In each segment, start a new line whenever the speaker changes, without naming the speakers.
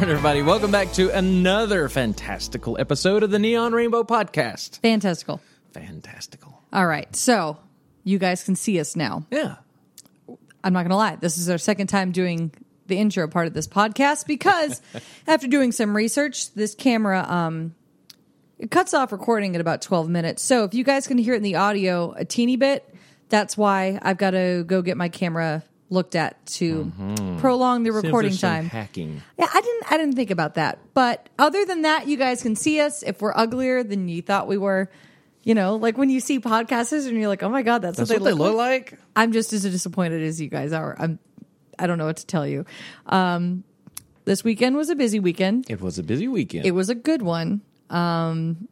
right, everybody, welcome back to another fantastical episode of the Neon Rainbow Podcast.
Fantastical.
Fantastical.
All right. So you guys can see us now.
Yeah.
I'm not going to lie. This is our second time doing the intro part of this podcast because after doing some research, this camera um it cuts off recording at about 12 minutes. So if you guys can hear it in the audio a teeny bit, that's why I've got to go get my camera looked at to prolong the recording time.
Hacking.
Yeah, I didn't I didn't think about that. But other than that, you guys can see us. If we're uglier than you thought we were, you know, like when you see podcasters and you're like, "Oh my god, that's,
That's
what,
what they look like.
I'm just as disappointed as you guys are. I'm I don't know what to tell you. Um this weekend was a busy weekend.
It was a busy weekend.
It was a good one. Um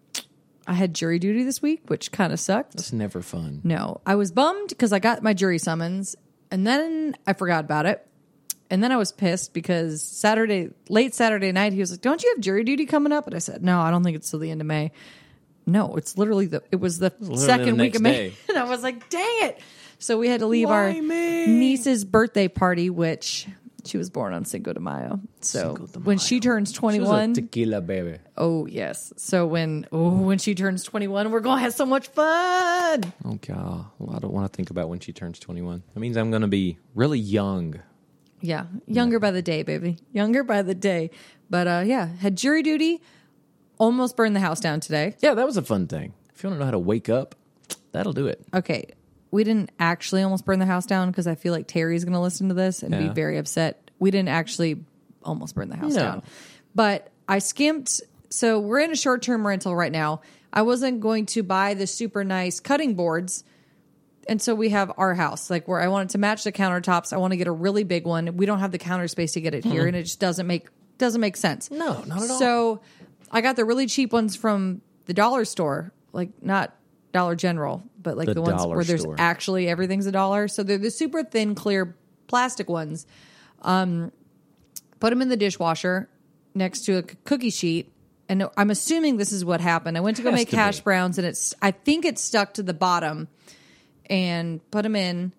I had jury duty this week, which kind of sucked.
it's never fun.
No, I was bummed because I got my jury summons and then I forgot about it. And then I was pissed because Saturday, late Saturday night, he was like, "Don't you have jury duty coming up?" And I said, "No, I don't think it's till the end of May." No, it's literally the it was the second
the
week of May,
day.
and I was like, "Dang it!" So we had to leave
Why
our
me?
niece's birthday party, which she was born on Cinco de Mayo. So
de
when she turns twenty
She was a tequila baby.
oh yes. So when oh when she turns twenty one, we're gonna have so much fun.
Oh god, well, I don't want to think about when she turns 21. That means I'm going to be really young.
Yeah, younger by the day, baby. Younger by the day. But uh yeah, had jury duty. Almost burned the house down today.
Yeah, that was a fun thing. If you want to know how to wake up, that'll do it.
Okay, we didn't actually almost burn the house down because I feel like Terry's going to listen to this and be
Yeah.
very upset. We didn't actually almost burn the house
No.
down, but I skimped. So we're in a short term rental right now. I wasn't going to buy the super nice cutting boards. And so we have our house, like where I want it to match the countertops. I want to get a really big one. We don't have the counter space to get it here, and it just doesn't make doesn't make sense.
No, not at all.
So I got the really cheap ones from the dollar store, like not Dollar General, but like
The
the, ones where there's
store.
actually everything's a dollar. So they're the super thin, clear plastic ones. Um, put them in the dishwasher next to a c- cookie sheet. And I'm assuming this is what happened. I went to go
Has
make
to
hash
be.
browns, and it's I think it stuck to the bottom, and put them in,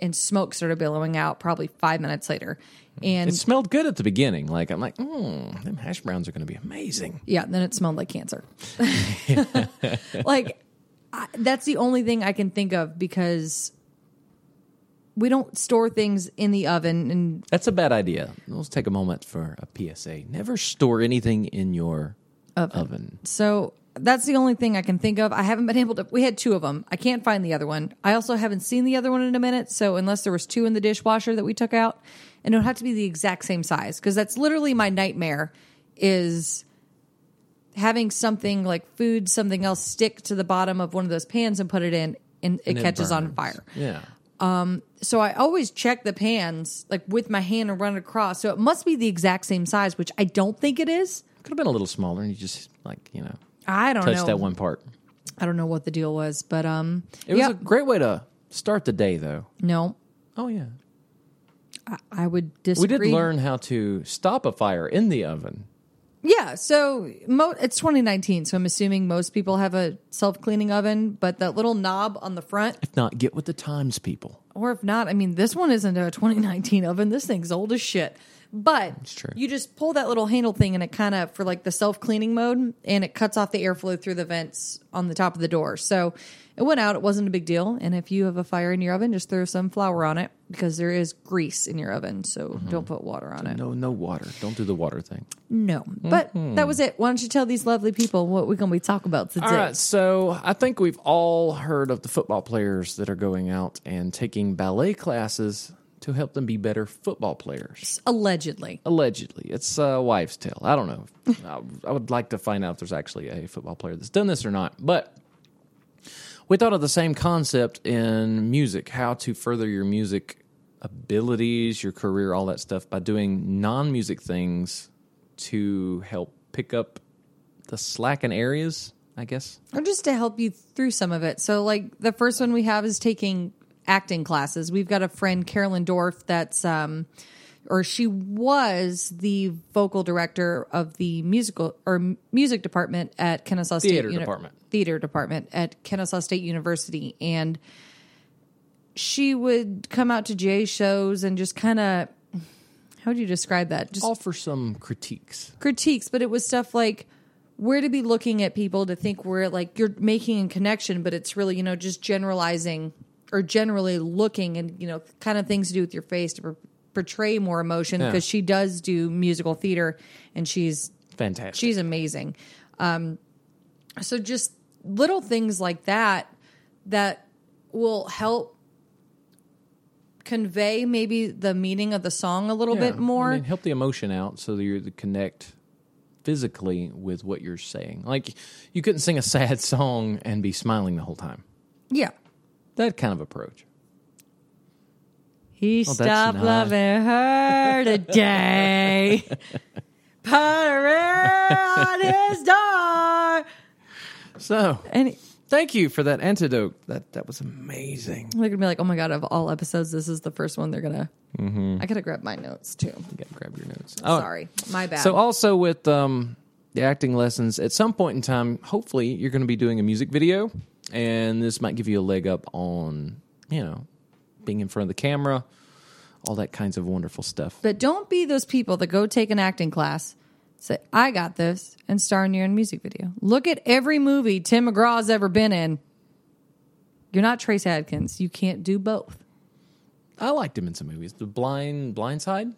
and smoke started billowing out. Probably five minutes later, and
It smelled good at the beginning. Like I'm like, mm, them hash browns are going to be amazing.
Yeah, then it smelled like cancer. like I, that's the only thing I can think of because we don't store things in the oven and
That's a bad idea. Let's take a moment for a PSA. Never store anything in your oven.
so that's the only thing I can think of. I haven't been able to we had two of them. I can't find the other one. I also haven't seen the other one in a minute, so unless there was two in the dishwasher that we took out, and it would have to be the exact same size because that's literally my nightmare is having something like food, something else stick to the bottom of one of those pans and put it in and it
And it
catches on fire.
Yeah.
So I always check the pans like with my hand and run it across. So it must be the exact same size, which I don't think it is.
Could have been a little smaller and you just like, you know,
I don't
touch
know.
that one part.
I don't know what the deal was, but um,
It was
yeah,
a great way to start the day though.
no,
Oh yeah.
I would disagree.
We did learn how to stop a fire in the oven.
Yeah, so mo- it's 2019, so I'm assuming most people have a self cleaning oven, but that little knob on the front,
If not, get with the times, people.
or if not, I mean, this one isn't a 2019 oven. This thing's old as shit. But
true.
you just pull that little handle thing and it kind of, for like the self cleaning mode, and it cuts off the airflow through the vents on the top of the door. So it went out. It wasn't a big deal. And if you have a fire in your oven, just throw some flour on it because there is grease in your oven. So
Mm-hmm.
don't put water on it.
No, no water. Don't do the water thing.
No. But
Mm-hmm.
that was it. Why don't you tell these lovely people what we're going to be talking about today?
All right, so I think we've all heard of the football players that are going out and taking ballet classes to help them be better football players.
Allegedly.
Allegedly, it's a wives' tale. I don't know. I would like to find out if there's actually a football player that's done this or not. But we thought of the same concept in music: how to further your music abilities, your career, all that stuff by doing non-music things to help pick up the slack in areas. I guess.
Or just to help you through some of it. So, like, the first one we have is taking acting classes. We've got a friend, Carolyn Dorff, that's, um, or she was the vocal director of the musical or music department at Kennesaw State
Theater department.
theater department at Kennesaw State University, and she would come out to Jay shows and just kind of how would you describe that? Just
Offer some critiques.
critiques, but it was stuff like where to be looking at people to think we're like you're making a connection, but it's really, you know, just generalizing or generally looking and, you know, kind of things to do with your face to portray more emotion because she does do musical theater and she's
Fantastic.
she's amazing. Um, so just little things like that that will help convey maybe the meaning of the song a little
Yeah,
bit more.
I mean, help the emotion out so that you connect physically with what you're saying. Like you couldn't sing a sad song and be smiling the whole time.
yeah.
That kind of approach.
He
Oh,
stopped
nice.
loving her today. Put her on his door.
So,
And
thank you for that antidote. That that was amazing.
they're gonna be like, "Oh my god!" Of all episodes, this is the first one they're gonna. I gotta grab my notes too.
You got to grab your notes. Oh,
Sorry, my bad.
So also with um, the acting lessons, at some point in time, hopefully you're going to be doing a music video, and this might give you a leg up on you know being in front of the camera, all that kinds of wonderful stuff.
but don't be those people that go take an acting class, say, "I got this," and star in your own music video. Look at every movie Tim McGraw's ever been in. You're not Trace Adkins. You can't do both.
I liked him in some movies. The Blind Blind Side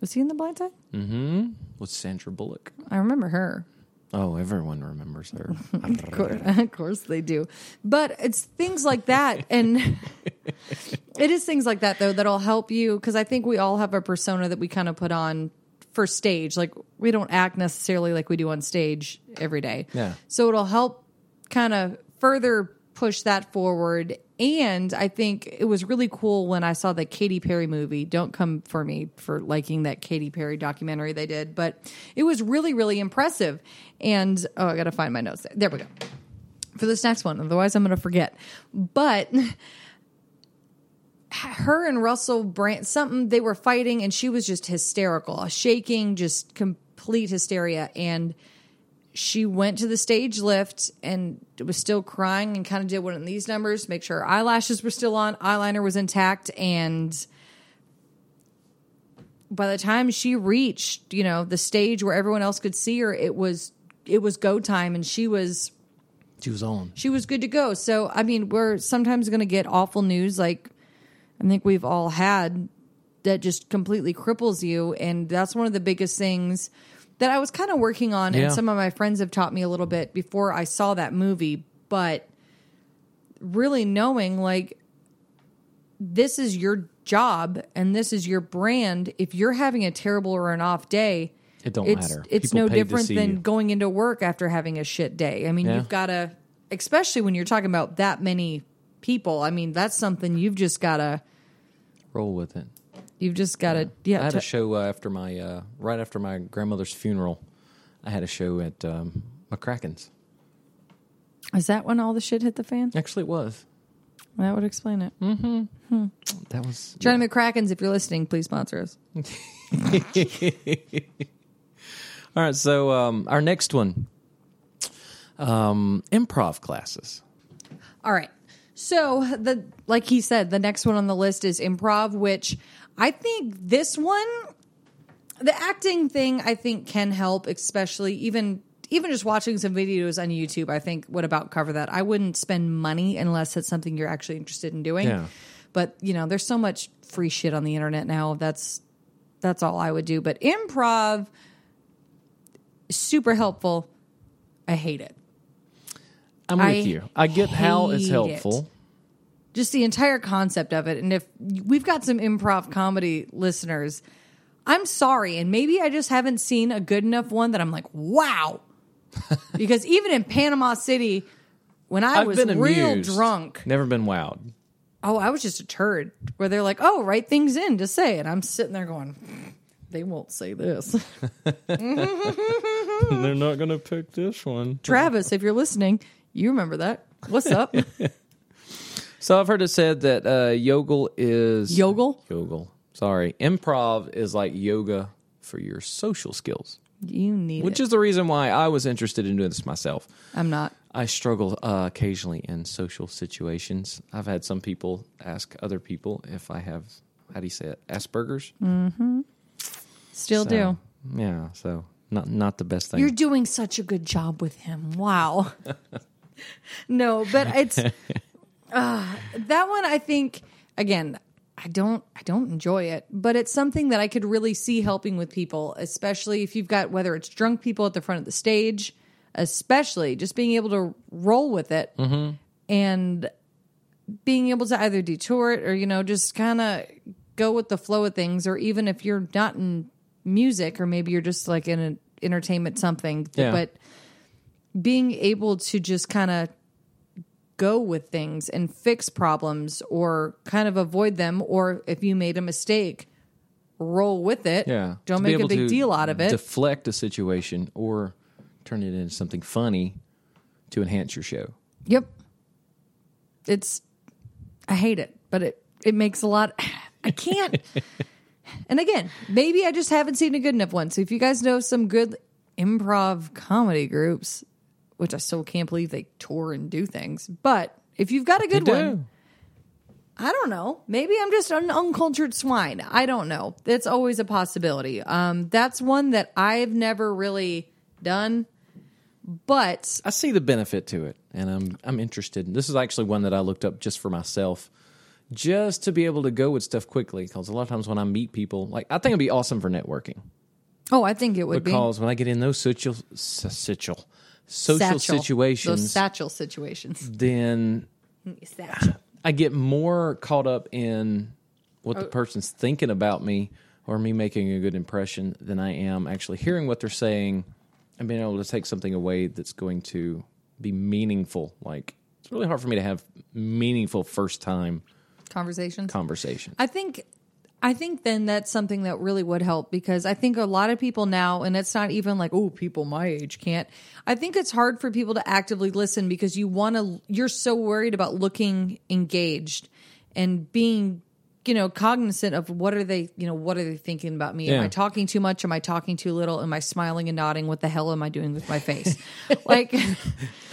Was he in The Blind Side? Mm-hmm.
With Sandra Bullock.
I remember her.
Oh, everyone remembers her.
Of course, of course they do. But it's things like that. And it is things like that, though, that'll help you. Because I think we all have a persona that we kind of put on for stage. Like, we don't act necessarily like we do on stage every day.
Yeah.
So it'll help kind of further push that forward. And I think it was really cool when I saw the Katy Perry movie. Don't come for me for liking that Katy Perry documentary they did, but it was really, really impressive. And oh, I got to find my notes. There. we go. For this next one, otherwise I'm going to forget. But her and Russell Brand something they were fighting and she was just hysterical, shaking, just complete hysteria and she went to the stage lift and was still crying and kind of did one of these numbers, make sure her eyelashes were still on, eyeliner was intact and by the time she reached, you know, the stage where everyone else could see her, it was it was go time and she was
she was on.
she was good to go. So, I mean, we're sometimes going to get awful news like I think we've all had that just completely cripples you. And that's one of the biggest things that I was kind of working on.
Yeah.
And some of my friends have taught me a little bit before I saw that movie. But really knowing like this is your job and this is your brand. If you're having a terrible or an off day,
It don't
it's,
matter.
It's
People
no different than
you.
going into work after having a shit day. I mean,
Yeah.
you've got to, especially when you're talking about that many people. I mean, that's something you've just got to,
Roll with it.
You've just got to, Yeah, I
had
to-
a show uh, after my uh, right after my grandmother's funeral. I had a show at um, McCracken's.
is that when all the shit hit the fan?
Actually, it was.
That would explain it.
That was
Johnny McCracken's, if you're listening, please sponsor us.
All right, so um, our next one, um, improv classes.
All right. So the like he said, the next one on the list is improv, which I think this one, the acting thing, I think can help, especially even even just watching some videos on YouTube. I think would about cover that. I wouldn't spend money unless it's something you're actually interested in doing.
Yeah.
But you know, there's so much free shit on the internet now. That's that's all I would do. But improv, super helpful. I hate it.
I'm with
I
you. I get how it's helpful.
Just the entire concept of it. And if we've got some improv comedy listeners, I'm sorry. And maybe I just haven't seen a good enough one that I'm like, wow. because even in Panama City, when I
I've
was
been
real
amused.
drunk,
Never been wowed.
oh, I was just a turd where they're like, oh, write things in to say. And I'm sitting there going, they won't say this.
They're not going to pick this one.
Travis, if you're listening, you remember that. What's up?
So I've heard it said that uh, yoga is
Yogle?
Yoga. Sorry, improv is like yoga for your social skills,
You need
which
it.
is the reason why I was interested in doing this myself.
I'm not.
I struggle uh, occasionally in social situations. I've had some people ask other people if I have how do you say it? Asperger's.
Still
So,
do.
Yeah, so not not the best thing.
You're doing such a good job with him. Wow. no, but it's uh, that one. I think again. I don't. I don't enjoy it, but it's something that I could really see helping with people, especially if you've got whether it's drunk people at the front of the stage, especially just being able to roll with it and being able to either detour it or you know just kind of go with the flow of things, or even if you're not in music or maybe you're just like in an entertainment something,
Yeah.
but being able to just kind of go with things and fix problems or kind of avoid them or if you made a mistake roll with it.
Yeah,
don't make a big deal out of it.
Deflect a situation or turn it into something funny to enhance your show.
yep. It's i hate it but it it makes a lot i can't and again maybe i just haven't seen a good enough one. So if you guys know some good improv comedy groups which i still can't believe they tour and do things but if you've got a good one. I don't know. Maybe I'm just an uncultured swine. I don't know. It's always a possibility. Um, that's one that I've never really done, but
I see the benefit to it, and I'm I'm interested. This is actually one that I looked up just for myself, just to be able to go with stuff quickly. Because a lot of times when I meet people, like I think it'd be awesome for networking.
oh, I think it would
Because when I get in those social, social,
be
social
Satchel.
situations,
Those satchel situations.
then
Satchel.
I get more caught up in what
Oh.
the person's thinking about me or me making a good impression than I am actually hearing what they're saying and being able to take something away that's going to be meaningful. Like it's really hard for me to have meaningful first time
Conversations.
conversation.
I think I think then that's something that really would help because I think a lot of people now and it's not even like oh people my age can't. I think it's hard for people to actively listen because you want to you're so worried about looking engaged and being you know cognizant of what are they you know what are they thinking about me am i talking too much am i talking too little am i smiling and nodding what the hell am i doing with my face like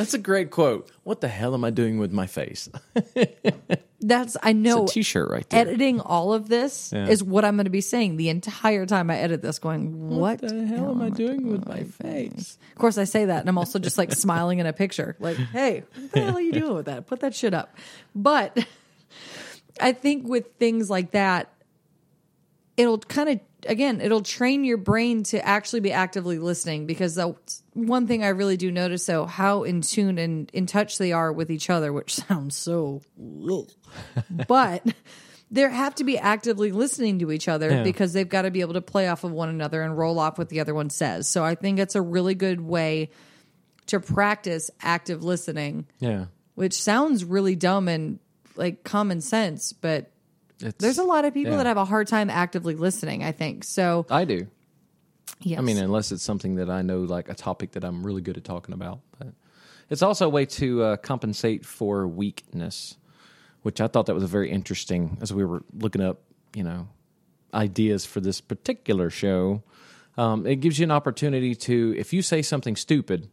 That's a great quote. What the hell am I doing with my face?
that's i know
It's a t-shirt right there.
editing all of this
Yeah.
is what I'm going to be saying the entire time I edit this. Going, what,
what the hell am I doing with my face?
Of course, I say that, and I'm also just like smiling in a picture, like, "Hey, what the hell are you doing with that? Put that shit up." But I think with things like that, it'll kind of again, it'll train your brain to actually be actively listening because the one thing I really do notice, though, how in tune and in touch they are with each other, which sounds so, but they have to be actively listening to each other
Yeah.
because they've got to be able to play off of one another and roll off what the other one says. So I think it's a really good way to practice active listening,
Yeah.
which sounds really dumb and like common sense, but
It's,
there's a lot of people
yeah.
that have a hard time actively listening, I think. So,
I do.
Yes.
I mean, unless it's something that I know, like a topic that I'm really good at talking about. But it's also a way to uh, compensate for weakness, which I thought that was very interesting as we were looking up, you know, ideas for this particular show. Um, it gives you an opportunity to, if you say something stupid,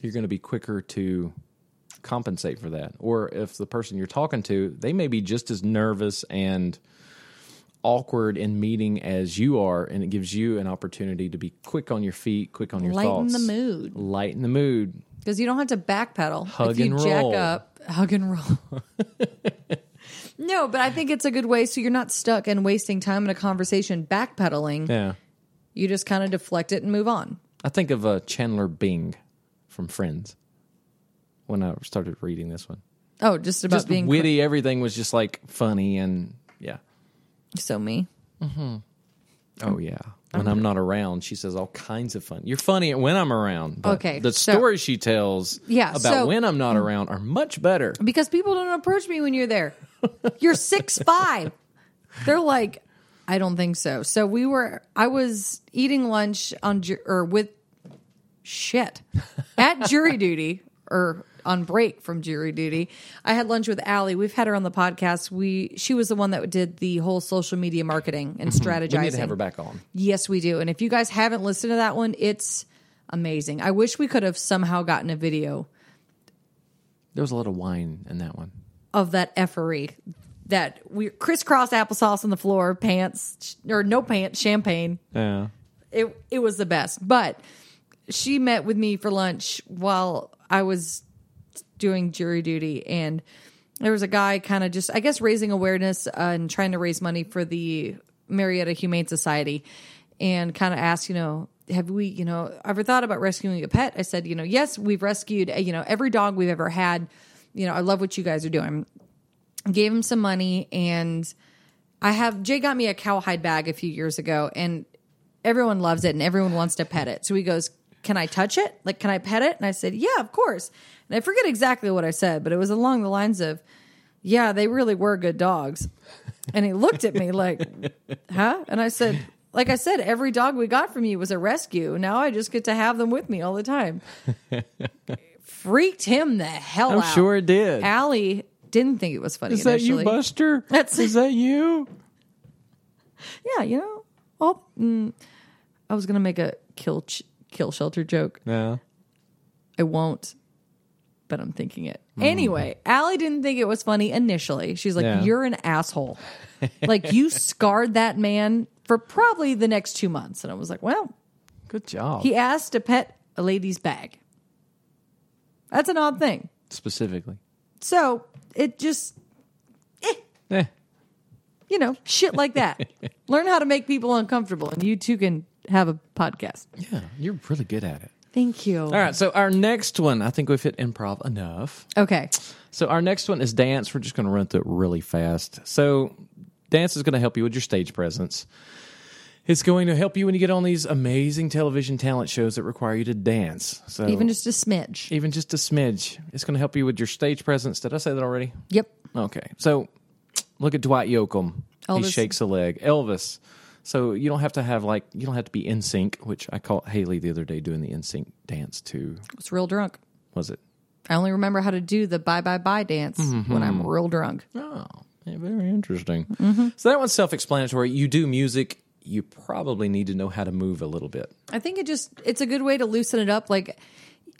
you're going to be quicker to compensate for that. Or if the person you're talking to, they may be just as nervous and awkward in meeting as you are, and it gives you an opportunity to be quick on your feet, quick on your
Lighten
thoughts, Lighten
the mood.
lighten the mood.
because you don't have to backpedal.
Hug
if you
and
jack
roll.
up, hug and roll. no, but I think it's a good way so you're not stuck and wasting time in a conversation backpedaling.
Yeah,
You just kind of deflect it and move on.
I think of uh, Chandler Bing from Friends when I started reading this one.
Oh, just about
Just
being
witty, everything was just like funny and yeah.
So me. Mm-hmm.
Oh yeah. When I'm not around, she says all kinds of fun. You're funny when I'm around. But
Okay,
The
so-
stories she tells
Yeah,
about
so-
when I'm not around are much better.
because people don't approach me when you're there. You're six five. They're like, I don't think so. So we were. I was eating lunch on ju- or with shit at jury duty or on break from jury duty. I had lunch with Allie. We've had her on the podcast. We she was the one that did the whole social media marketing and strategizing.
We need to have her back on.
Yes, we do. And if you guys haven't listened to that one, it's amazing. I wish we could have somehow gotten a video
There was a lot of wine in that one.
of that effery. that we crisscross applesauce on the floor, pants or no pants, champagne.
Yeah.
It it was the best. But she met with me for lunch while I was doing jury duty and there was a guy kind of just I guess raising awareness uh, and trying to raise money for the Marietta Humane Society and kind of asked, you know, have we, you know, ever thought about rescuing a pet? I said, you know, yes, we've rescued, you know, every dog we've ever had. You know, I love what you guys are doing. Gave him some money and I have Jay got me a cowhide bag a few years ago and everyone loves it and everyone wants to pet it. So he goes, Can I touch it? Like, can I pet it? And I said, Yeah, of course. And I forget exactly what I said, but it was along the lines of, Yeah, they really were good dogs. And he looked at me like, Huh? And I said, Like I said, every dog we got from you was a rescue. Now I just get to have them with me all the time. Freaked him the hell
I'm
out.
sure it did.
Allie didn't think it was funny
Is that
initially.
you, Buster?
That's-
Is that you?
yeah, you know, oh, mm, I was gonna make a kill ch- kill shelter joke.
Yeah.
I won't, but I'm thinking it anyway. Allie didn't think it was funny initially. She's like,
Yeah.
"You're an asshole. like you scarred that man for probably the next two months." And I was like, "Well,
Good job.
he asked to pet a lady's bag. That's an odd thing.
Specifically.
So it just,
Eh.
you know, shit like that. Learn how to make people uncomfortable, and you too can have a podcast."
Yeah, you're really good at it.
Thank you.
All right, so our next one, I think we've hit improv enough.
Okay.
So our next one is dance. We're just going to run through it really fast. So dance is going to help you with your stage presence. It's going to help you when you get on these amazing television talent shows that require you to dance. So
Even just a smidge.
even just a smidge, it's going to help you with your stage presence. Did I say that already?
Yep.
Okay. So look at Dwight Yoakam. He shakes a leg. Elvis. So you don't have to have like you don't have to be in sync, which I caught Haley the other day doing the NSYNC dance too.
I was real drunk.
Was it?
I only remember how to do the bye bye bye dance mm-hmm. when I'm real drunk.
Oh, yeah, very interesting. Mm-hmm. So that one's self-explanatory. You do music, you probably need to know how to move a little bit.
I think it just it's a good way to loosen it up. Like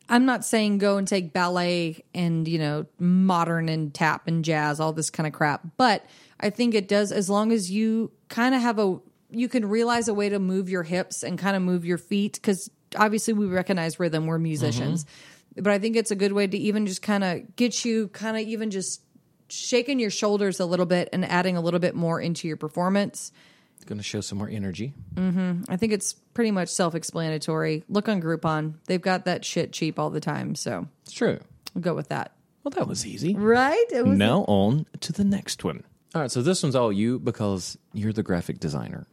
I'm not saying go and take ballet and you know modern and tap and jazz, all this kind of crap, but I think it does as long as you kind of have a you can realize a way to move your hips and kind of move your feet because obviously we recognize rhythm. We're musicians, mm-hmm. but I think it's a good way to even just kind of get you kind of even just shaking your shoulders a little bit and adding a little bit more into your performance.
It's going to show some more energy. Mm-hmm.
I think it's pretty much self-explanatory. Look on Groupon; they've got that shit cheap all the time, so
It's true.
we'll go with that.
Well, that was easy.
Right? It was
Now on to the next one. All right, so this one's all you because you're the graphic designer.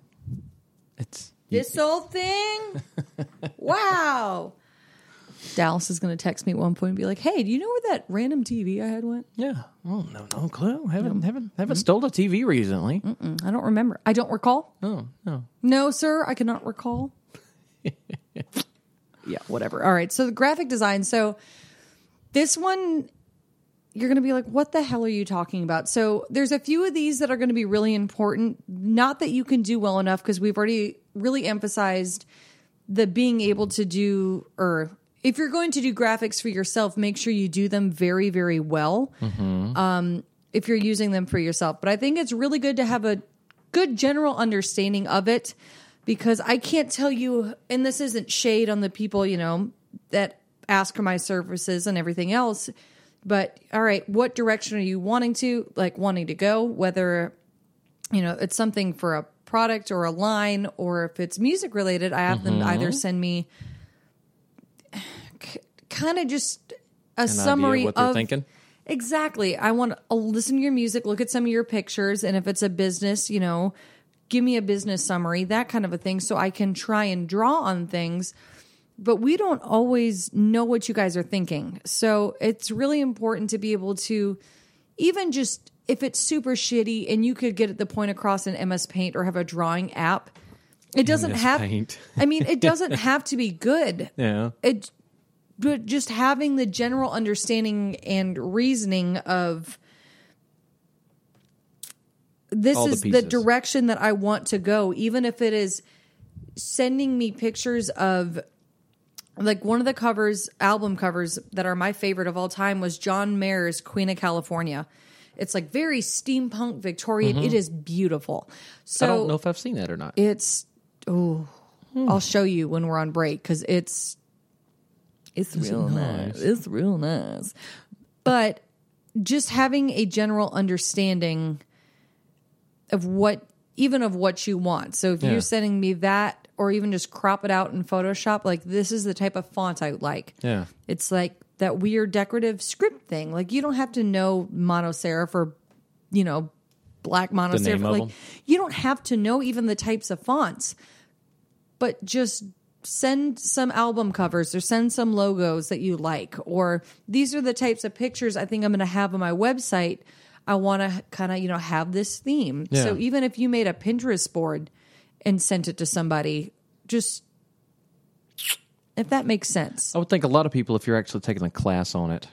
It's
this whole thing. wow. Dallas is going to text me at one point and be like, "Hey, do you know where that random TV I had went?
yeah. Oh no, no clue. Haven't haven't haven't stole a TV recently.
Mm, I don't remember. I don't recall.
Oh no.
No, sir, I cannot recall. yeah, whatever. All right. So the graphic design. So this one, you're going to be like, what the hell are you talking about? So there's a few of these that are going to be really important. Not that you can do well enough because we've already really emphasized the being able to do or if you're going to do graphics for yourself, make sure you do them very, very well Um, if you're using them for yourself. But I think it's really good to have a good general understanding of it because I can't tell you, and this isn't shade on the people, you know, that ask for my services and everything else. But all right, what direction are you wanting to like wanting to go? Whether you know it's something for a product or a line, or if it's music related, I have them either mm-hmm. send me kind of just a
An
summary
of what they're
of
thinking.
Exactly. I want to listen to your music, look at some of your pictures, and if it's a business, you know, give me a business summary, that kind of a thing, so I can try and draw on things. But we don't always know what you guys are thinking. So it's really important to be able to, even just if it's super shitty and you could get the point across in MS Paint or have a drawing app, it doesn't
MS
have.
Paint.
I mean, it doesn't have to be good
Yeah.
it but just having the general understanding and reasoning of this
All
is the, direction that I want to go, even if it is sending me pictures of like one of the covers, album covers that are my favorite of all time was John Mayer's Queen of California. It's like very steampunk Victorian. It is beautiful. So
Mm-hmm. I don't know if I've seen that or not.
it's oh, I'll show you when we're on break because it's it's real nice. It's real nice. But just having a general understanding of what even of what you want. So if
Yeah.
you're sending me that or even just crop it out in Photoshop, like this is the type of font I like.
Yeah.
It's like that weird decorative script thing. Like you don't have to know monoserif or you know black monoserif. like
them.
you don't have to know even the types of fonts. But just send some album covers or send some logos that you like or these are the types of pictures I think I'm going to have on my website. I want to kind of, you know, have this theme.
Yeah.
So even if you made a Pinterest board and sent it to somebody, just if that makes sense.
I would think a lot of people, if you're actually taking a class on it,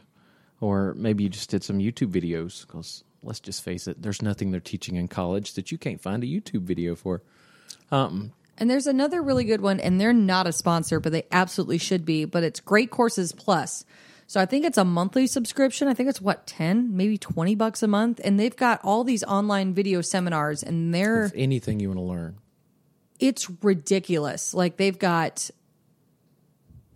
or maybe you just did some YouTube videos, because let's just face it, there's nothing they're teaching in college that you can't find a YouTube video for.
Um, and there's another really good one, and they're not a sponsor, but they absolutely should be. But it's Great Courses Plus. So I think it's a monthly subscription. I think it's what, 10, maybe 20 bucks a month. And they've got all these online video seminars, and they're
If anything you want to learn.
It's ridiculous. Like they've got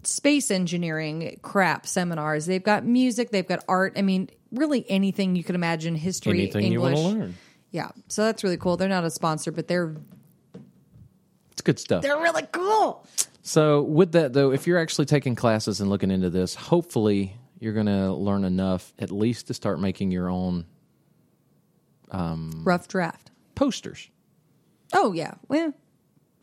space engineering crap seminars. They've got music, they've got art. I mean, really anything you could imagine, history,
Anything you
English.
want to learn.
Yeah. So that's really cool. They're not a sponsor, but they're
It's good stuff.
they're really cool.
So, with that though, if you're actually taking classes and looking into this, hopefully you're going to learn enough at least to start making your own um,
Rough draft.
posters.
Oh yeah. Well,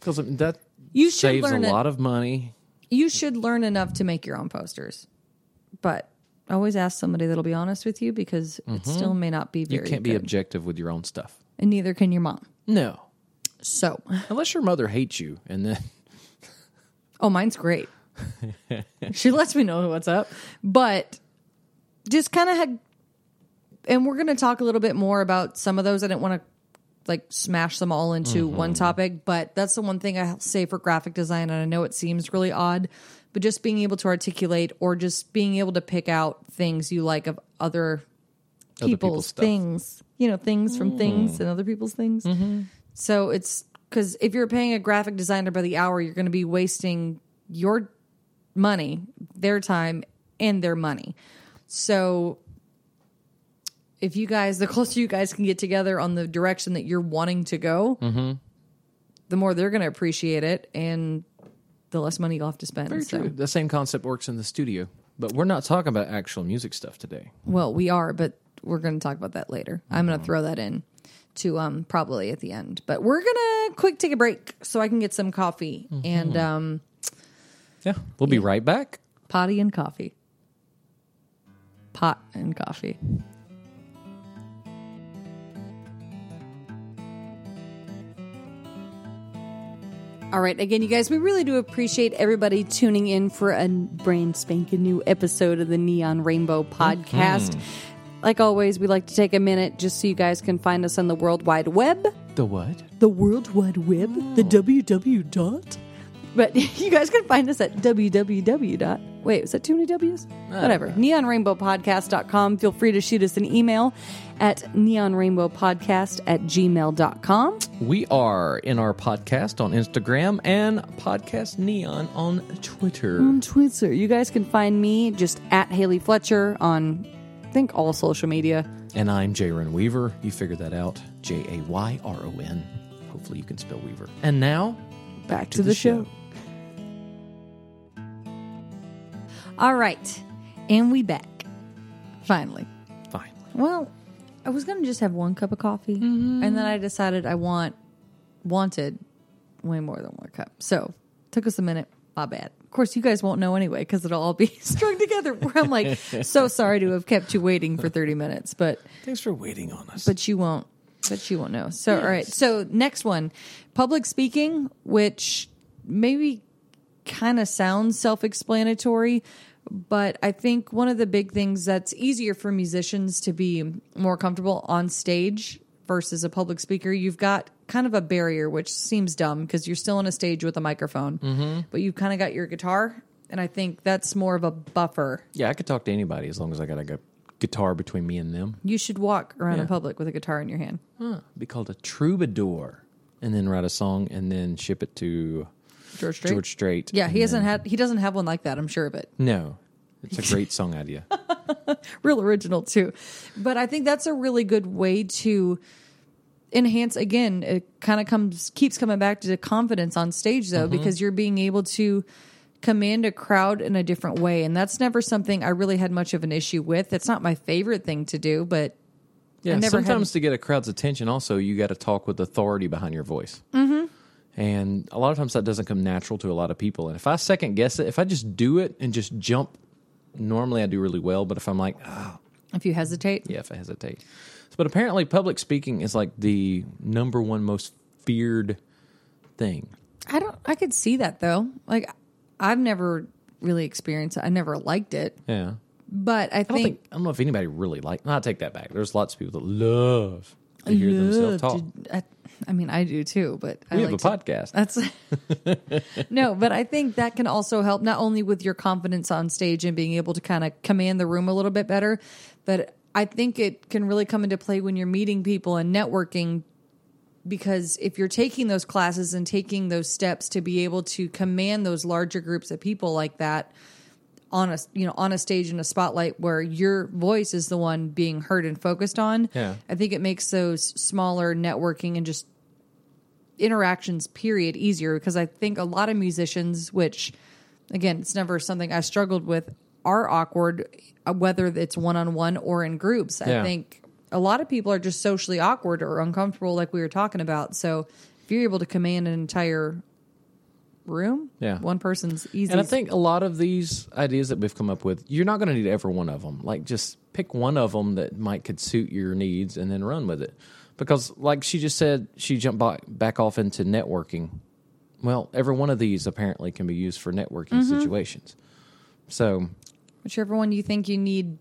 Because that
You should
saves a
learn it.
lot of money.
you should learn enough to make your own posters. But always ask somebody that'll be honest with you because it still may not be
Mm-hmm. You can't be
good.
objective with your own stuff.
and neither can your mom.
No.
So,
Unless your mother hates you and then
oh, mine's great. she lets me know what's up, but just kind of had. And we're going to talk a little bit more about some of those. I didn't want to like smash them all into one topic, but that's the one thing I say for graphic design. And I know it seems really odd, but just being able to articulate or just being able to pick out things you like of other
Other people's
people's
stuff. Mm.
things, you know, things from things and other people's things.
Mm-hmm.
So it's because if you're paying a graphic designer by the hour, you're going to be wasting your money, their time, and their money. So if you guys, the closer you guys can get together on the direction that you're wanting to go,
Mm-hmm.
the more they're going to appreciate it and the less money you'll have to spend.
Very
so,
true. The same concept works in the studio, but we're not talking about actual music stuff today.
well, we are, but we're going to talk about that later. I'm going to throw that in to um probably at the end. But we're going to quick take a break so I can get some coffee and um
Yeah, we'll be right back.
potty and coffee. Pot and coffee. All right, again, you guys, we really do appreciate everybody tuning in for a brand spanking new episode of the Neon Rainbow podcast. Mm-hmm. Like always, we like to take a minute just so you guys can find us on the World Wide Web
The what?
the World Wide Web, the oh. www dot. But you guys can find us at www dot. Wait, was that too many W's? Whatever. NeonRainbowPodcast.com. Feel free to shoot us an email at neonrainbowpodcast at gmail.com.
We are in our podcast on Instagram and Podcast Neon on Twitter.
On Twitter. You guys can find me just at Haley Fletcher on, I think, all social media.
And I'm Jayron Weaver. You figured that out. J A Y R O N. Hopefully you can spell Weaver. And now,
Back to, the, show. All right. And we back. Finally.
Fine.
Well, I was gonna just have one cup of coffee, mm-hmm. and then I decided I want wanted way more than one cup. So took us a minute. My bad. Of course, you guys won't know anyway because it'll all be strung together. Where I'm like, so sorry to have kept you waiting for 30 minutes, but
Thanks for waiting on us.
but you won't. But you won't know. So all right. So next one, public speaking, which maybe kind of sounds self-explanatory, but I think one of the big things that's easier for musicians to be more comfortable on stage versus a public speaker, you've got kind of a barrier, which seems dumb because you're still on a stage with a microphone, mm-hmm. but you've kind of got your guitar. And I think that's more of a buffer
yeah, I could talk to anybody as long as I got a gu- guitar between me and them.
You should walk around
Yeah.
in public with a guitar in your hand.
Huh. Be called a troubadour, and then write a song and then ship it to
George Strait.
George Strait.
Yeah, he
and
hasn't
then-
had. He doesn't have one like that. I'm sure of it.
No, it's a great song idea.
real original too. But I think that's a really good way to enhance again it kind of comes keeps coming back to confidence on stage though
Mm-hmm.
because you're being able to command a crowd in a different way and that's never something I really had much of an issue with. It's not my favorite thing to do, but
Yeah,
never had-
sometimes to get a crowd's attention, also you got to talk with authority behind your voice. Mm-hmm. And a lot of times that doesn't come natural to a lot of people. And if I second guess it, if I just do it and just jump, normally I do really well. But if I'm like, ah,
if you hesitate,
yeah, if I hesitate. But apparently, public speaking is like the number one most feared thing.
I don't I could see that though. Like I've never really experienced it. I never liked it.
Yeah.
But I
I don't
think,
think I don't know if anybody really like. No, I take that back. There's lots of people that love to hear themselves talk.
Love to- I, I mean, I do too, but I
We have
like
a
to-
podcast.
That's no, but I think that can also help not only with your confidence on stage and being able to kind of command the room a little bit better, but I think it can really come into play when you're meeting people and networking. Because if you're taking those classes and taking those steps to be able to command those larger groups of people like that on a you know on a stage in a spotlight where your voice is the one being heard and focused on,
Yeah.
I think it makes those smaller networking and just interactions period easier because I think a lot of musicians, which again, it's never something I struggled with, are awkward, uh, whether it's one on one or in groups.
Yeah.
I think a lot of people are just socially awkward or uncomfortable, like we were talking about. So if you're able to command an entire room,
Yeah.
one person's easy.
And I think a lot of these ideas that we've come up with, you're not going to need every one of them. Like, just pick one of them that might could suit your needs, and then run with it. Because, like she just said, she jumped back, back off into networking. Well, every one of these apparently can be used for networking mm-hmm. situations. So,
whichever one you think you need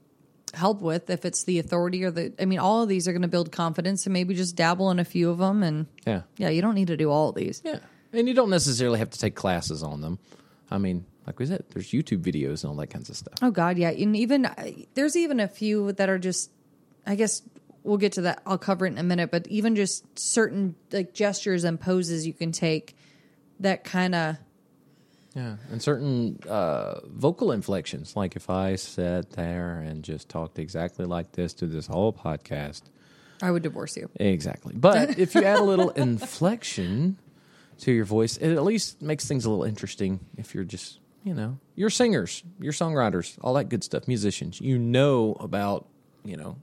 help with, if it's the authority or the, I mean, all of these are going to build confidence, and maybe just dabble in a few of them. And
yeah,
yeah, you don't need to do all of these.
yeah, and you don't necessarily have to take classes on them. I mean, like we said, there's YouTube videos and all that kinds of stuff.
Oh God, yeah, and even uh, there's even a few that are just. I guess we'll get to that. I'll cover it in a minute, but even just certain like gestures and poses you can take that kind of
Yeah, and certain uh, vocal inflections, like if I sat there and just talked exactly like this to this whole podcast,
I would divorce you.
exactly. But if you add a little inflection to your voice, it at least makes things a little interesting. If you're just, you know, you're singers, you're songwriters, all that good stuff, musicians, you know about, you know,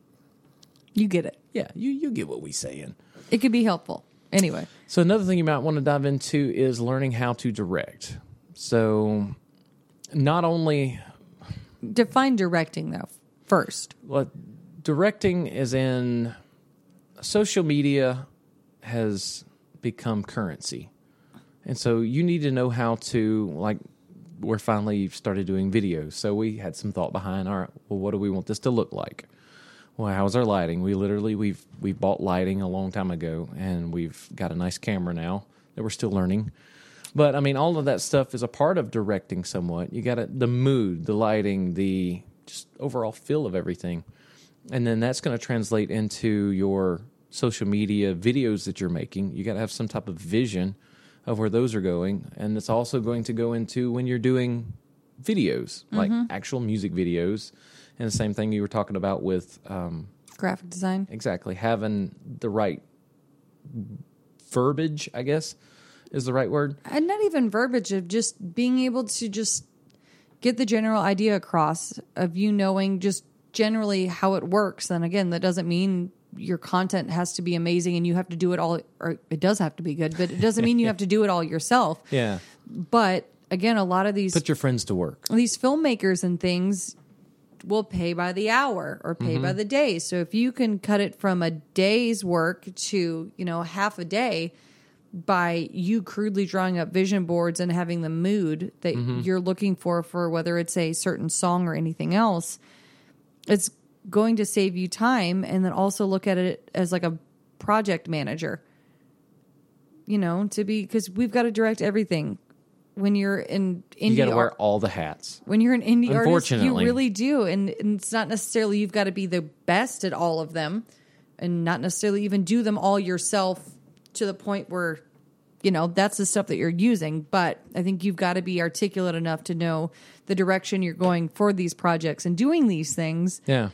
You get it.
yeah, you you get what we saying.
It could be helpful. Anyway,
So another thing you might want to dive into is learning how to direct. So not only
define directing though first.
Well, directing is in social media has become currency. And so you need to know how to like we're finally started doing videos. So we had some thought behind all right, well what do we want this to look like? Well, how's our lighting? We literally we've we bought lighting a long time ago and we've got a nice camera now that we're still learning. But I mean all of that stuff is a part of directing somewhat. You got to the mood, the lighting, the just overall feel of everything and then that's going to translate into your social media videos that you're making. You got to have some type of vision of where those are going, and it's also going to go into when you're doing videos, like mm-hmm. actual music videos. And the same thing you were talking about with um,
Graphic design.
exactly having the right verbiage, I guess is the right word.
and not even verbiage of just being able to just get the general idea across of you knowing just generally how it works and again that doesn't mean your content has to be amazing and you have to do it all or it does have to be good but it doesn't mean you have to do it all yourself
Yeah,
but again a lot of these
put your friends to work.
these filmmakers and things will pay by the hour or pay by mm-hmm. the day. So if you can cut it from a day's work to, you know, half a day by you crudely drawing up vision boards and having the mood that mm-hmm. you're looking for for whether it's a certain song or anything else, it's going to save you time and then also look at it as like a project manager. You know, to be because we've got to direct everything when you're in indie
You got to wear all the hats.
when you're an indie artist, you really do, and, and it's not necessarily you've got to be the best at all of them, and not necessarily even do them all yourself to the point where you know that's the stuff that you're using. But I think you've got to be articulate enough to know the direction you're going for these projects and doing these things.
Yeah,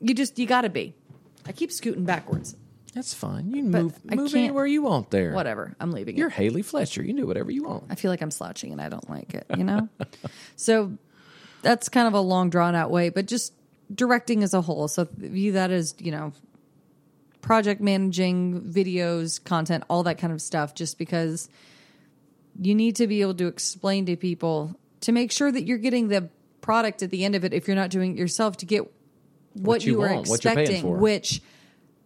You just you got to be. I keep scooting backwards.
That's fine. You can
But
move
I
move
can't-
anywhere you want there.
Whatever, I'm leaving.
You're
it.
Haley Fletcher. You can do whatever you want.
I feel like I'm slouching and I don't like it, you know? so that's kind of a long drawn out way, but just directing as a whole. So view that as, you know, project managing, videos, content, all that kind of stuff, just because you need to be able to explain to people to make sure that you're getting the product at the end of it if you're not doing it yourself to get what,
What you
you, are
want, what you're paying
expecting,
for.
which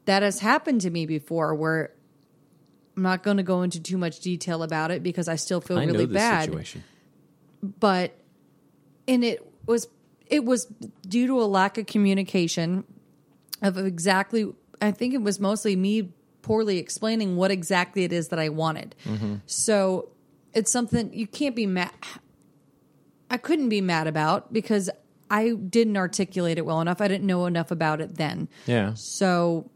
that has happened to me before where I'm not going to go into too much detail about it because I still feel
I
really
know
bad.
situation.
but and it was it was due to a lack of communication of exactly i think it was mostly me poorly explaining what exactly it is that i wanted. Mm-hmm. So it's something you can't be mad i couldn't be mad about because i didn't articulate it well enough. I didn't know enough about it then.
Yeah.
so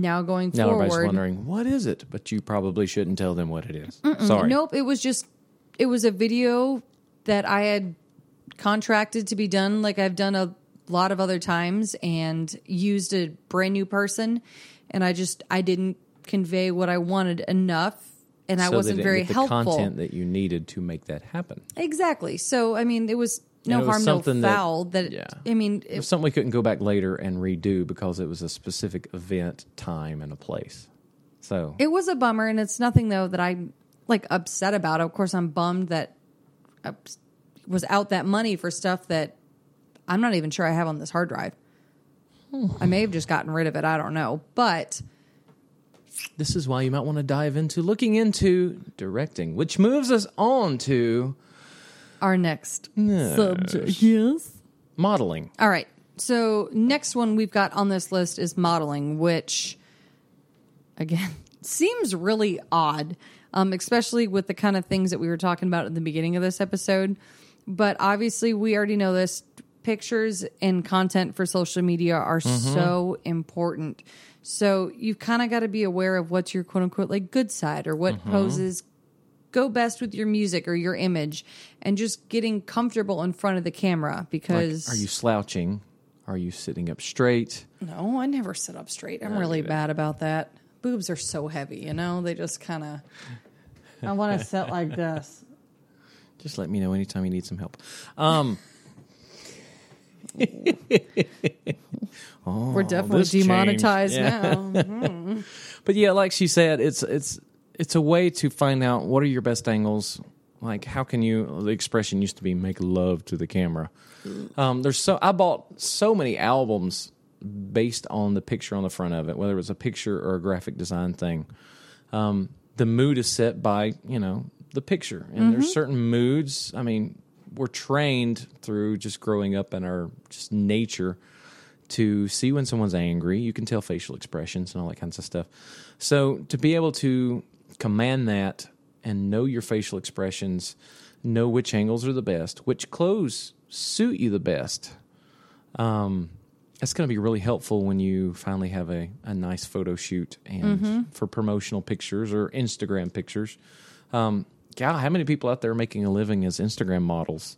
now going
Now everybody's wondering what is it, but you probably shouldn't tell them what it is. Sorry.
Nope, it was just it was a video that I had contracted to be done like I've done a lot of other times and used a brand new person and I just I didn't convey what I wanted enough and I
So they
wasn't
didn't
very
get the
helpful.
content that you needed to make that happen.
Exactly. So I mean it was no
it
harm no
something that-
foul that,
yeah.
I mean
It was something we couldn't go back later and redo because it was a specific event, time, and a place. So
it was a bummer and it's nothing though that I'm like upset about. Of course I'm bummed that I was out that money for stuff that I'm not even sure I have on this hard drive. I may have just gotten rid of it. I don't know. But
this is why you might want to dive into looking into directing, which moves us on to
our next subject. Yes.
modeling.
All right. So next one we've got on this list is modeling, which again seems really odd, um, especially with the kind of things that we were talking about at the beginning of this episode. But obviously, we already know this. Pictures and content for social media are so important. So you've kind of got to be aware of what's your quote unquote like good side or what poses go best with your music or your image and just getting comfortable in front of the camera
Like,
because
are you slouching? Are you sitting up straight?
no i never sit up straight i'm really bad about that boobs are so heavy you know they just kind of i want to sit like this
Just let me know anytime you need some help. Um,
we're definitely
this changed.
demonetized
Yeah.
now
But yeah, like she said, it's it's it's a way to find out what are your best angles. Like, how can you? The expression used to be "make love to the camera." Um, there's so I bought so many albums based on the picture on the front of it, whether it was a picture or a graphic design thing. Um, the mood is set by you know the picture, and there's certain moods. I mean, we're trained through just growing up in our just nature to see when someone's angry. You can tell facial expressions and all that kinds of stuff. So to be able to command that and know your facial expressions, know which angles are the best, which clothes suit you the best. Um, that's going to be really helpful when you finally have a, a nice photo shoot and for promotional pictures or Instagram pictures. Um, God, how many people out there are making a living as Instagram models?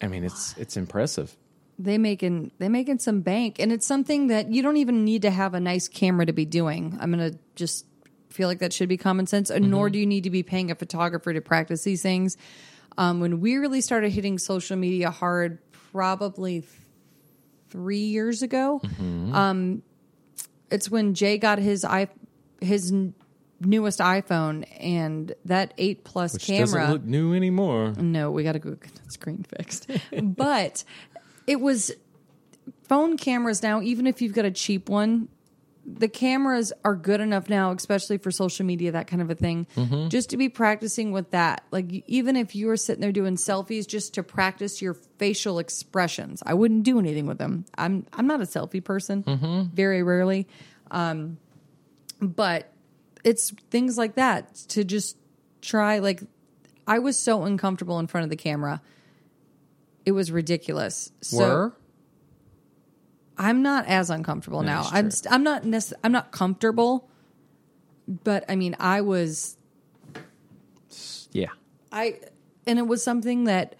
I mean, it's it's impressive.
they making they making some bank and it's something that you don't even need to have a nice camera to be doing i'm gonna just feel like that should be common sense and nor do you need to be paying a photographer to practice these things um, when we really started hitting social media hard probably th- three years ago um, it's when jay got his i his n- newest iphone and that 8 plus
Which
camera
doesn't look new anymore.
no, we got to go get that screen fixed. but it was phone cameras now, even if you've got a cheap one, the cameras are good enough now, especially for social media, that kind of a thing, just to be practicing with that. Like, even if you were sitting there doing selfies just to practice your facial expressions, I wouldn't do anything with them. I'm, I'm not a selfie person, very rarely. Um, but it's things like that to just try like I was so uncomfortable in front of the camera. It was ridiculous. So
Were
I'm not as uncomfortable now.
That's
I'm
true.
st- I'm not necess- I'm not comfortable, but I mean I was
yeah.
I and it was something that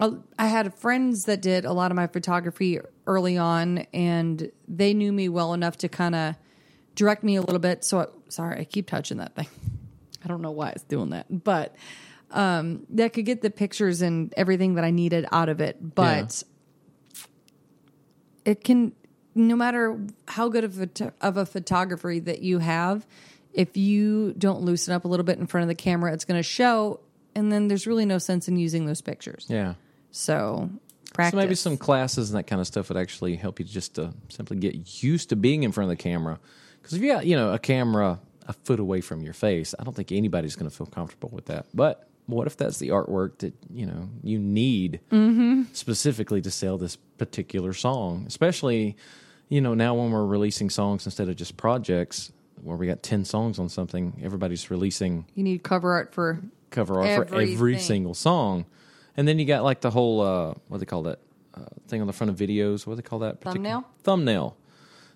uh, I had friends that did a lot of my photography early on, and they knew me well enough to kind of direct me a little bit. So, I, sorry, I keep touching that thing. I don't know why it's doing that, but um, that could get the pictures and everything that I needed out of it. But it can, no matter how good of a, of a photography that you have, if you don't loosen up a little bit in front of the camera, it's going to show. And then there's really no sense in using those pictures.
Yeah.
So practice.
So maybe some classes and that kind of stuff would actually help you just to simply get used to being in front of the camera. Because if you got you know a camera a foot away from your face, I don't think anybody's going to feel comfortable with that. But what if that's the artwork that you know you need specifically to sell this particular song? Especially you know now when we're releasing songs instead of just projects where we got ten songs on something, everybody's releasing
you need cover art for
cover art for every single song. And then you got like the whole uh, what do they call that uh, thing on the front of videos? What do they call that?
Thumbnail?
Thumbnail.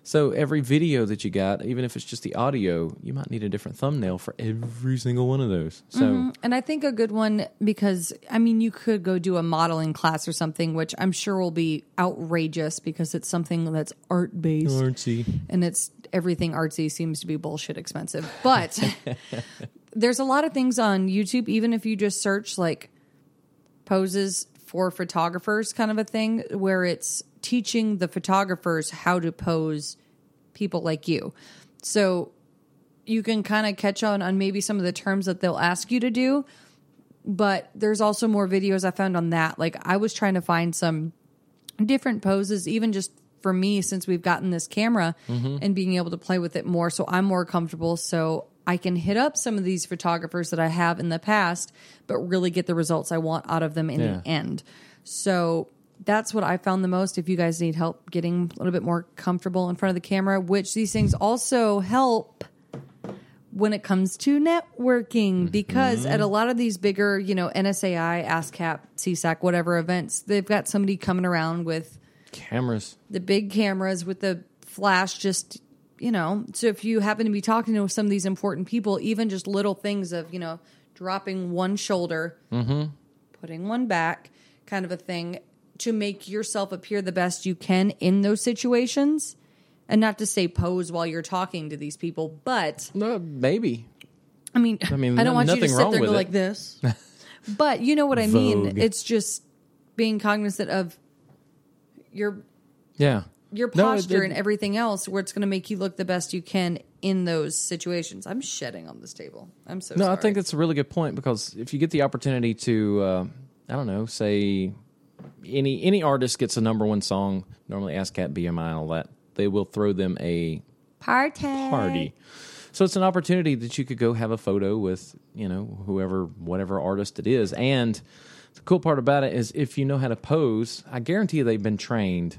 So every video that you got, even if it's just the audio, you might need a different thumbnail for every single one of those. So mm-hmm.
And I think a good one because I mean you could go do a modeling class or something, which I'm sure will be outrageous because it's something that's art based
artsy.
and it's everything artsy seems to be bullshit expensive. But there's a lot of things on YouTube, even if you just search like poses for photographers kind of a thing where it's teaching the photographers how to pose people like you. So you can kind of catch on on maybe some of the terms that they'll ask you to do. But there's also more videos I found on that. Like I was trying to find some different poses, even just for me, since we've gotten this camera mm-hmm. and being able to play with it more. So I'm more comfortable. So I can hit up some of these photographers that I have in the past, but really get the results I want out of them in
Yeah.
the end. So that's what I found the most. If you guys need help getting a little bit more comfortable in front of the camera, which these things also help when it comes to networking mm-hmm. because at a lot of these bigger, you know, NSAI, ASCAP, SESAC, whatever events, they've got somebody coming around with
Cameras.
the big cameras with the flash just you know so if you happen to be talking to some of these important people even just little things of you know dropping one shoulder mm-hmm. putting one back kind of a thing to make yourself appear the best you can in those situations and not to say pose while you're talking to these people but
No, maybe.
I mean, I
mean,
I don't want you to sit there and go like this. but you know what I mean. It's just being cognizant of your
Yeah.
your
No, it-
posture
it-
and everything else, where it's going to make you look the best you can in those situations. I'm shedding on this table. I'm so
No,
sorry.
I think that's a really good point because if you get the opportunity to, uh, I don't know, say any any artist gets a number one song, normally ASCAP, BMI, and all that, they will throw them a
party.
party. So it's an opportunity that you could go have a photo with, you know, whoever, whatever artist it is. And the cool part about it is if you know how to pose, I guarantee you they've been trained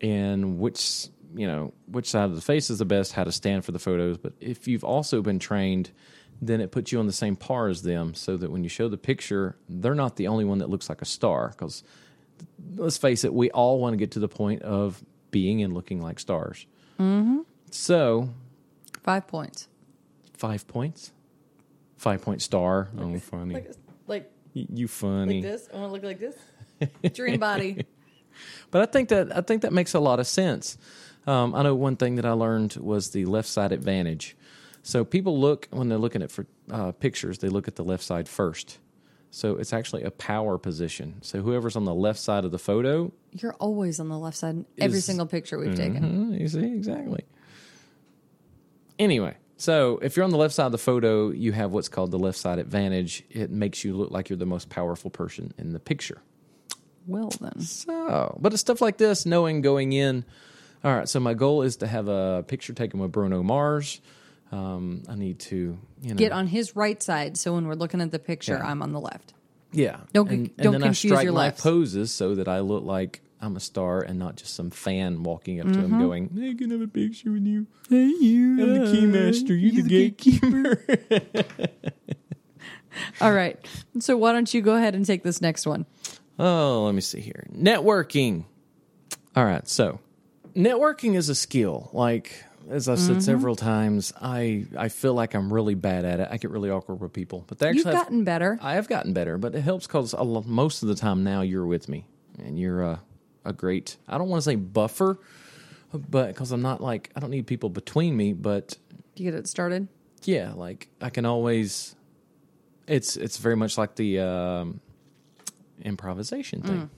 in which, you know, which side of the face is the best, how to stand for the photos. But if you've also been trained, then it puts you on the same par as them so that when you show the picture, they're not the only one that looks like a star. Because let's face it, we all want to get to the point of being and looking like stars. Mm-hmm. So
Five points.
five points, five point star. Oh, funny,
Like like
you funny.
like this. I want to look like this. Dream body.
But I think that I think that makes a lot of sense. Um, I know one thing that I learned was the left side advantage. So people look when they're looking at for uh, pictures, they look at the left side first. So it's actually a power position. So whoever's on the left side of the photo,
You're always on the left side in every
Is-
single picture we've taken.
Mhm, you see exactly. Anyway, so if you're on the left side of the photo, you have what's called the left side advantage. It makes you look like you're the most powerful person in the picture.
Well then,
So, but it's stuff like this, knowing going in. All right, so my goal is to have a picture taken with Bruno Mars. Um, I need to, you know,
get on his right side. So when we're looking at the picture,
Yeah.
I'm on the left.
yeah.
Don't
and,
don't
and then
confuse
I strike
your
my
lefts.
poses so that I look like I'm a star and not just some fan walking up to him going, "Hey, can I have a picture with you?
Hey, you,
I'm the keymaster. You're the gatekeeper."
All right. So why don't you go ahead and take this next one?
Oh, let me see here. Networking. All right, so networking is a skill. Like as I've said several times, I I feel like I'm really bad at it. I get really awkward with people, but they actually
You've
have-
gotten better.
I have gotten better, but it helps because most of the time now you're with me, and you're a, a great. I don't want to say buffer, but because I'm not like I don't need people between me, but Do
You get it started.
yeah, like I can always. It's it's very much like the um, improvisation thing.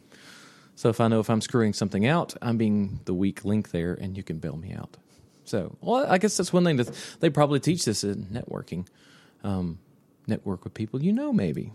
So if I know if I'm screwing something out, I'm being the weak link there, and you can bail me out. So, well, I guess that's one thing that they probably teach this in networking. Um, network with people you know, maybe.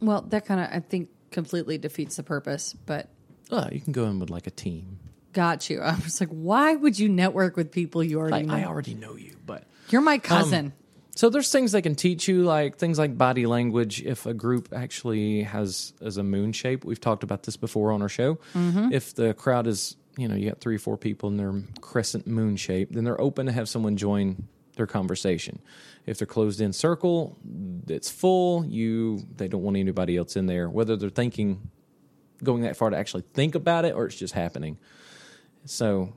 Well, that kind of I think completely defeats the purpose. But
Oh, you can go in with like a team.
got you. I was like, why would you network with people you already
Like,
know?
I already know you, but
You're my cousin.
So there's things they can teach you, like things like body language. If a group actually has as a moon shape, we've talked about this before on our show. If the crowd is, you know, you got three or four people in their crescent moon shape, then they're open to have someone join their conversation. If they're closed in circle, it's full. You they don't want anybody else in there, whether they're thinking going that far to actually think about it or it's just happening. So,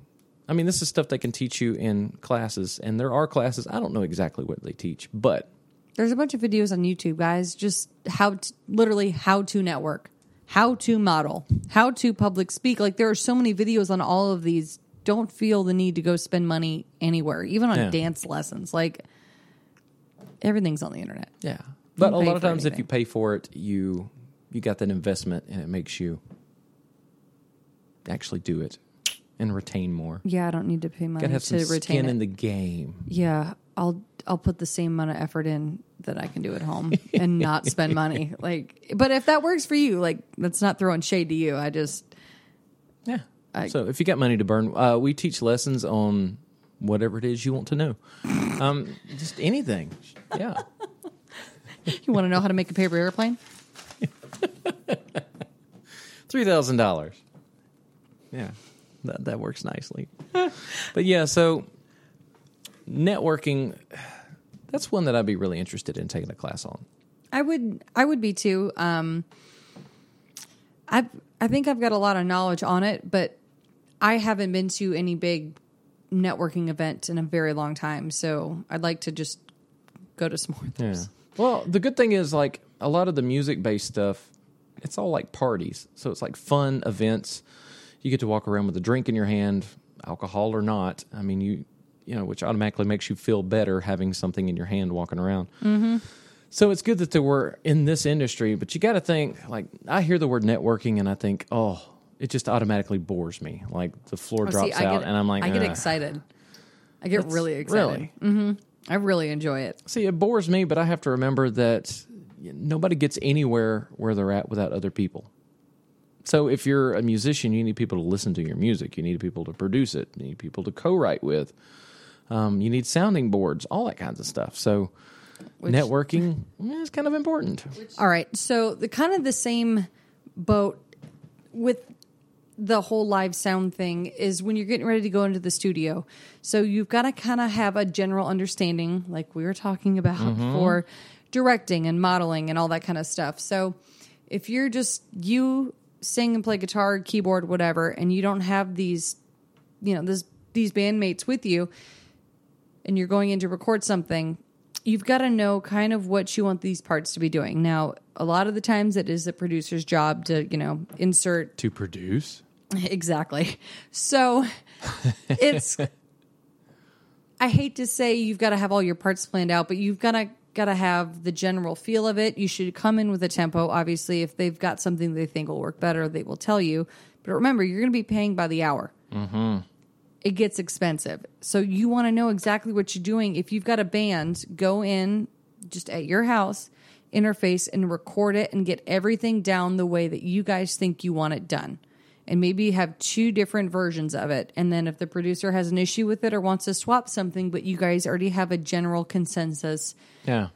I mean, this is stuff they can teach you in classes, and there are classes. I don't know exactly what they teach, but
There's a bunch of videos on YouTube, guys. Just how to, literally how to network, how to model, how to public speak. Like there are so many videos on all of these. Don't feel the need to go spend money anywhere, even on
Yeah.
dance lessons. Like everything's on the internet.
yeah. But a lot of times, if you pay for it, you you got that investment, and it makes you actually do it and retain more.
Yeah, I don't need to pay money
Got to have some
to retain
skin
it.
in the game.
yeah, I'll I'll put the same amount of effort in that I can do at home and not spend money. Like, but if that works for you, like that's not throwing shade to you. I just
Yeah.
I-
so if you got money to burn, uh, we teach lessons on whatever it is you want to know. Um, just anything. Yeah.
you want to know how to make a paper airplane.
three thousand dollars. Yeah, that that works nicely. but yeah, so networking. That's one that I'd be really interested in taking a class on.
I would I would be too. Um I I think I've got a lot of knowledge on it, but I haven't been to any big networking event in a very long time. So I'd like to just go to some more. of
Yeah. Well, the good thing is like a lot of the music based stuff. It's all like parties, so it's like fun events. You get to walk around with a drink in your hand, alcohol or not. I mean, you you know, which automatically makes you feel better having something in your hand walking around. Mm-hmm. So it's good that they were in this industry, but you got to think like I hear the word networking and I think, oh, it just automatically bores me. Like the floor
Oh,
drops
see,
out,
get,
and I'm like,
I get excited. I get really excited.
Really?
I really enjoy it.
See, it bores me, but I have to remember that nobody gets anywhere where they're at without other people. So if you're a musician, you need people to listen to your music. You need people to produce it. You need people to co-write with. Um, you need sounding boards, all that kinds of stuff. So networking eh, is kind of important.
All right. So the kind of the same boat with the whole live sound thing is when you're getting ready to go into the studio. So you've got to kind of have a general understanding, like we were talking about for directing and modeling and all that kind of stuff. So if you're just you sing and play guitar, keyboard, whatever, and you don't have these, you know, this these bandmates with you, and you're going in to record something, you've got to know kind of what you want these parts to be doing. Now, a lot of the times it is the producer's job to, you know, insert
To produce,
exactly. So it's I hate to say you've got to have all your parts planned out, but you've got to got to have the general feel of it. You should come in with a tempo. Obviously, if they've got something they think will work better, they will tell you. But remember, you're going to be paying by the hour. Mm-hmm. It gets expensive, so you want to know exactly what you're doing. If you've got a band, go in just at your house, interface, and record it, and get everything down the way that you guys think you want it done and maybe have two different versions of it. And then if the producer has an issue with it or wants to swap something, but you guys already have a general consensus
yeah,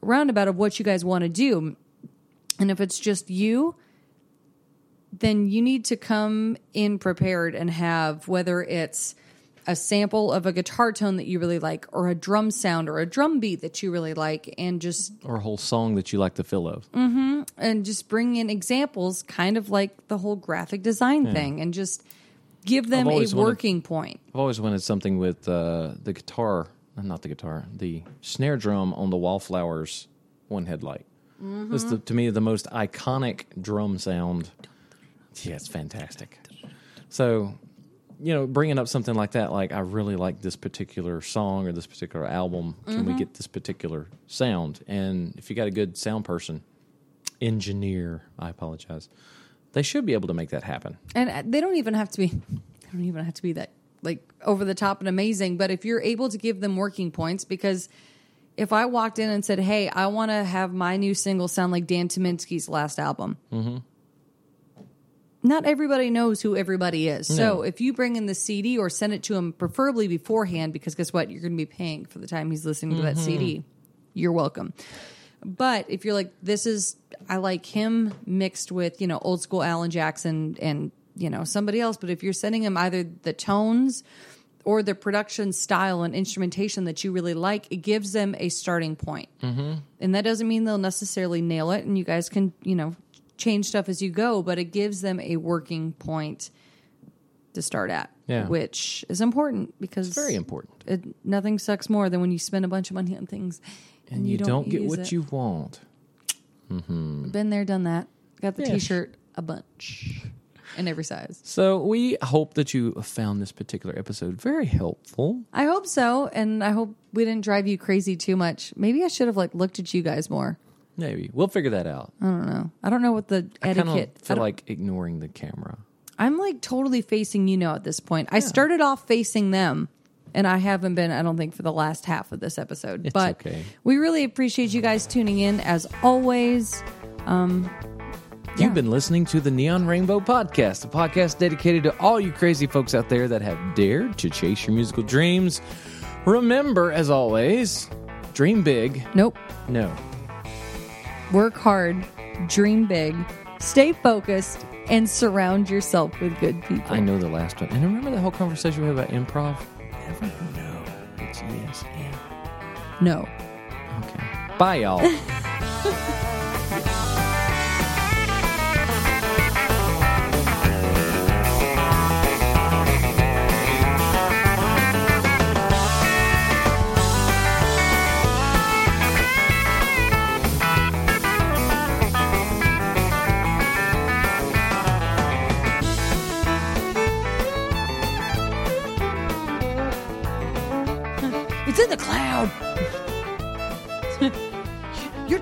roundabout of what you guys want to do. And if it's just you, then you need to come in prepared and have whether it's a sample of a guitar tone that you really like, or a drum sound, or a drum beat that you really like, and just
or a whole song that you like the feel of.
and just bring in examples, kind of like the whole graphic design thing, and just give them a
wanted-
working point.
I've always wanted something with uh, the guitar, uh, not the guitar, the snare drum on the Wallflowers one headlight. It's the, to me the most iconic drum sound. Yeah, it's fantastic. So, you know, bringing up something like that, like I really like this particular song or this particular album. Can we get this particular sound? And if you got a good sound person, engineer, I apologize, they should be able to make that happen.
And uh, they don't even have to be. They don't even have to be that like over the top and amazing. But if you're able to give them working points, because if I walked in and said, "Hey, I want to have my new single sound like Dan Tominski's last album," not everybody knows who everybody is. So if you bring in the CD or send it to him, preferably beforehand, because guess what, you're going to be paying for the time he's listening to that CD. You're welcome. But if you're like, this is, I like him mixed with, you know, old school Alan Jackson and, you know, somebody else. But if you're sending him either the tones or the production style and instrumentation that you really like, it gives them a starting point. Mm-hmm. And that doesn't mean they'll necessarily nail it. And you guys can, you know, change stuff as you go, but it gives them a working point to start at,
Yeah.
which is important because it's
Very important.
it, nothing sucks more than when you spend a bunch of money on things
And you, don't, get
use
what
it.
you want. Mm-hmm.
Been there, done that. Got the
Yeah.
T-shirt a bunch in every size.
So we hope that you found this particular episode very helpful.
I hope so, and I hope we didn't drive you crazy too much. Maybe I should have like looked at you guys more.
Maybe we'll figure that out.
I don't know. I don't know what the
I
etiquette. I
feel
don't-
like ignoring the camera.
I'm like totally facing you now at this point. I started off facing them, and I haven't been. I don't think for the last half of this episode.
It's
but
okay.
we really appreciate you guys tuning in as always. Um, yeah.
You've been listening to the Neon Rainbow Podcast, a podcast dedicated to all you crazy folks out there that have dared to chase your musical dreams. Remember, as always, dream big.
Nope.
No.
Work hard, dream big, stay focused, and surround yourself with good people.
I know the last one. And remember the whole conversation we had about improv? Never know. It's yes and.
No.
Okay. Bye, y'all.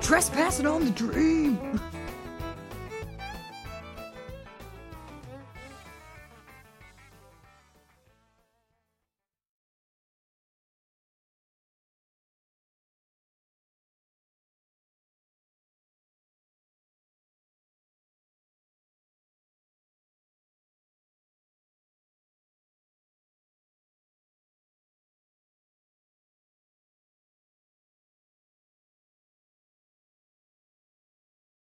trespassing on the dream.